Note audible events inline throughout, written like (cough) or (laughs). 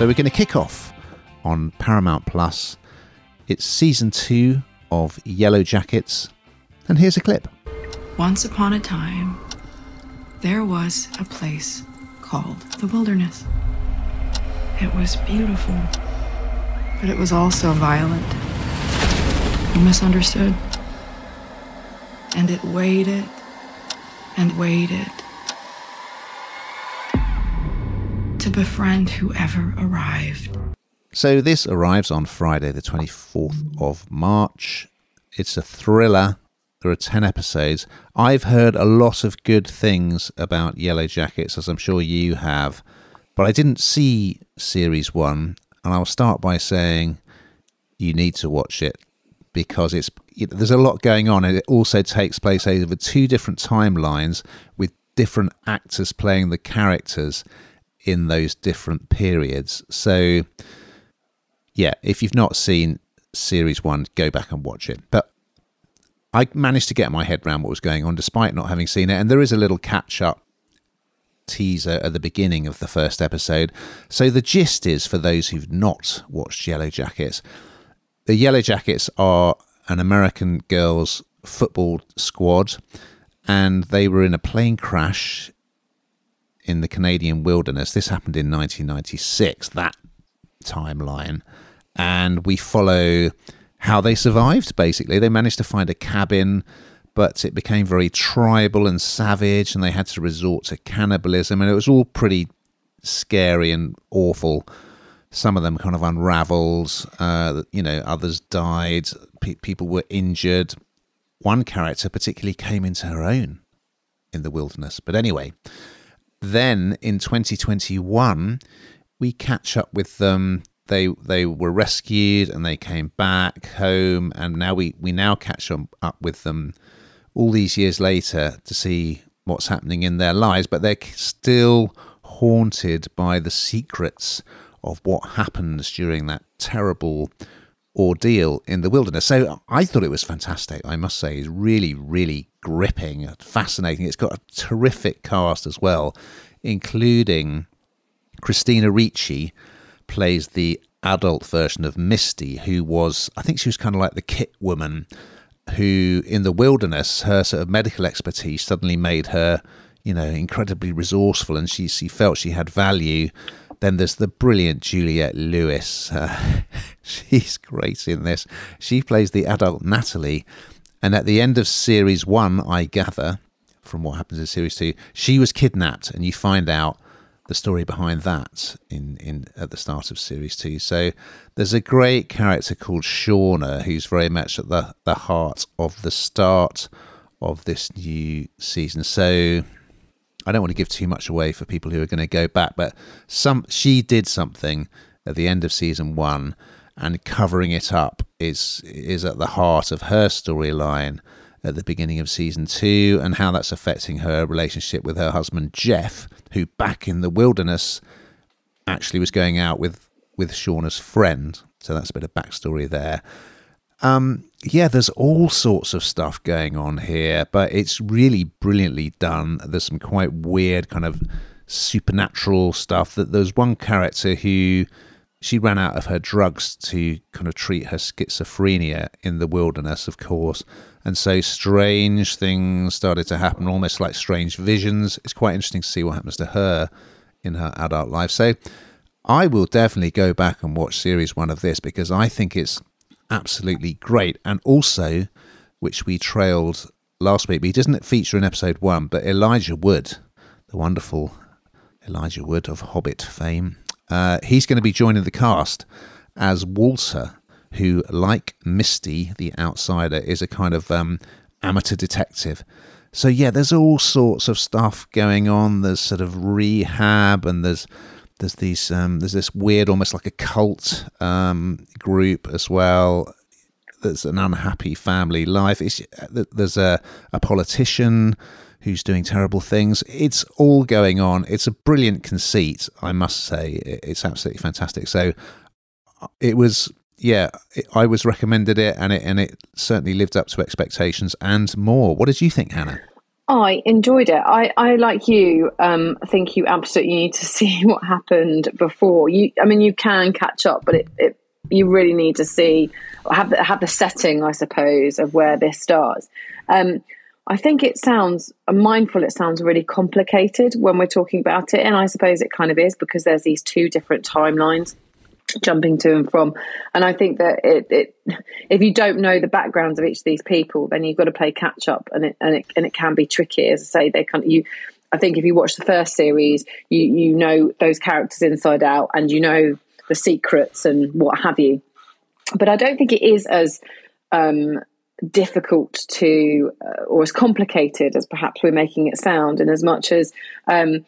So we're going to kick off on Paramount Plus. It's season two of Yellowjackets, and here's a clip. Once upon a time, there was a place called the wilderness. It was beautiful, but it was also violent and misunderstood. And it waited and waited befriend whoever arrived. So this arrives on Friday, the 24th of March. It's a thriller. There are 10 episodes. I've heard a lot of good things about Yellowjackets, as I'm sure you have, but I didn't see series one. And I'll start by saying you need to watch it because it's there's a lot going on and it also takes place over two different timelines with different actors playing the characters in those different periods. So, yeah, if you've not seen series one, go back and watch it. But I managed to get my head around what was going on despite not having seen it. And there is a little catch up teaser at the beginning of the first episode. So, the gist is for those who've not watched Yellowjackets, the Yellowjackets are an American girls' football squad, and they were in a plane crash in the Canadian wilderness. This happened in 1996, that timeline. And we follow how they survived, basically. They managed to find a cabin, but it became very tribal and savage, and they had to resort to cannibalism. And it was all pretty scary and awful. Some of them kind of unraveled, uh, you know, others died, Pe- people were injured. One character particularly came into her own in the wilderness. But anyway, then in 2021, we catch up with them. They they were rescued and they came back home, and now we we now catch up with them all these years later to see what's happening in their lives. But they're still haunted by the secrets of what happens during that terrible ordeal in the wilderness. So I thought it was fantastic. I must say, it's really, really gripping, fascinating. It's got a terrific cast as well, including Christina Ricci plays the adult version of Misty, who was, I think she was kind of like the kit woman who in the wilderness, her sort of medical expertise suddenly made her, you know, incredibly resourceful and she, she felt she had value then there's the brilliant Juliette Lewis. Uh, (laughs) she's great in this. She plays the adult Natalie. And at the end of series one, I gather, from what happens in series two, she was kidnapped, and you find out the story behind that in, in at the start of series two. So there's a great character called Shauna who's very much at the, the heart of the start of this new season. So I don't want to give too much away for people who are going to go back, but some she did something at the end of season one, and covering it up is is at the heart of her storyline at the beginning of season two, and how that's affecting her relationship with her husband Jeff, who back in the wilderness actually was going out with with Shauna's friend. So that's a bit of backstory there. Um, yeah, there's all sorts of stuff going on here, but it's really brilliantly done. There's some quite weird kind of supernatural stuff. That there's one character who she ran out of her drugs to kind of treat her schizophrenia in the wilderness, of course. And so strange things started to happen, almost like strange visions. It's quite interesting to see what happens to her in her adult life. So I will definitely go back and watch series one of this because I think it's absolutely great. And also, which we trailed last week, but he doesn't feature in episode one, but Elijah Wood, the wonderful Elijah Wood of Hobbit fame, uh, he's going to be joining the cast as Walter, who, like Misty, the outsider, is a kind of um, amateur detective. So yeah, there's all sorts of stuff going on. There's sort of rehab, and there's there's these um, there's this weird, almost like a cult um, group as well. There's an unhappy family life. It's, there's a, a politician who's doing terrible things. It's all going on. It's a brilliant conceit, I must say. It's absolutely fantastic. So uh, it was, yeah, I was recommended it, and it and it certainly lived up to expectations and more. What did you think, Hannah? I enjoyed it. I, I like you, um, think you absolutely need to (laughs) see what happened before. You, I mean, you can catch up, but it, it you really need to see have the, have the setting, I suppose, of where this starts. Um, I think it sounds mindful. It sounds really complicated when we're talking about it, and I suppose it kind of is because there's these two different timelines jumping to and from. And I think that it, it, if you don't know the backgrounds of each of these people, then you've got to play catch up, and it and it and it can be tricky. As I say, they can you. I think if you watch the first series, you you know those characters inside out, and you know the secrets and what have you. But I don't think it is as um, difficult to uh, or as complicated as perhaps we're making it sound. And as much as um,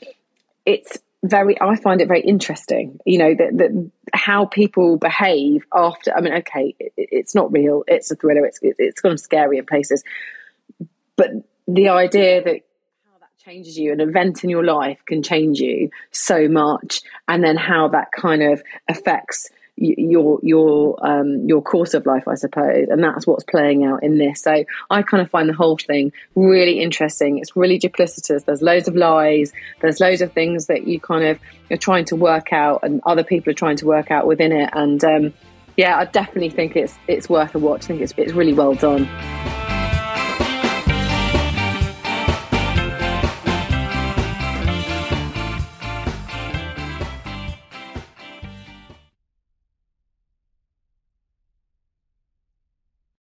it's very i find it very interesting you know that, that how people behave after i mean okay it, it's not real it's a thriller it's it's kind of scary in places but the idea that how that changes you an event in your life can change you so much and then how that kind of affects your your um, your course of life, I suppose, and that's what's playing out in this. So I kind of find the whole thing really interesting. It's really duplicitous. There's loads of lies. There's loads of things that you kind of you're trying to work out, and other people are trying to work out within it. And um, yeah, I definitely think it's it's worth a watch. I think it's it's really well done.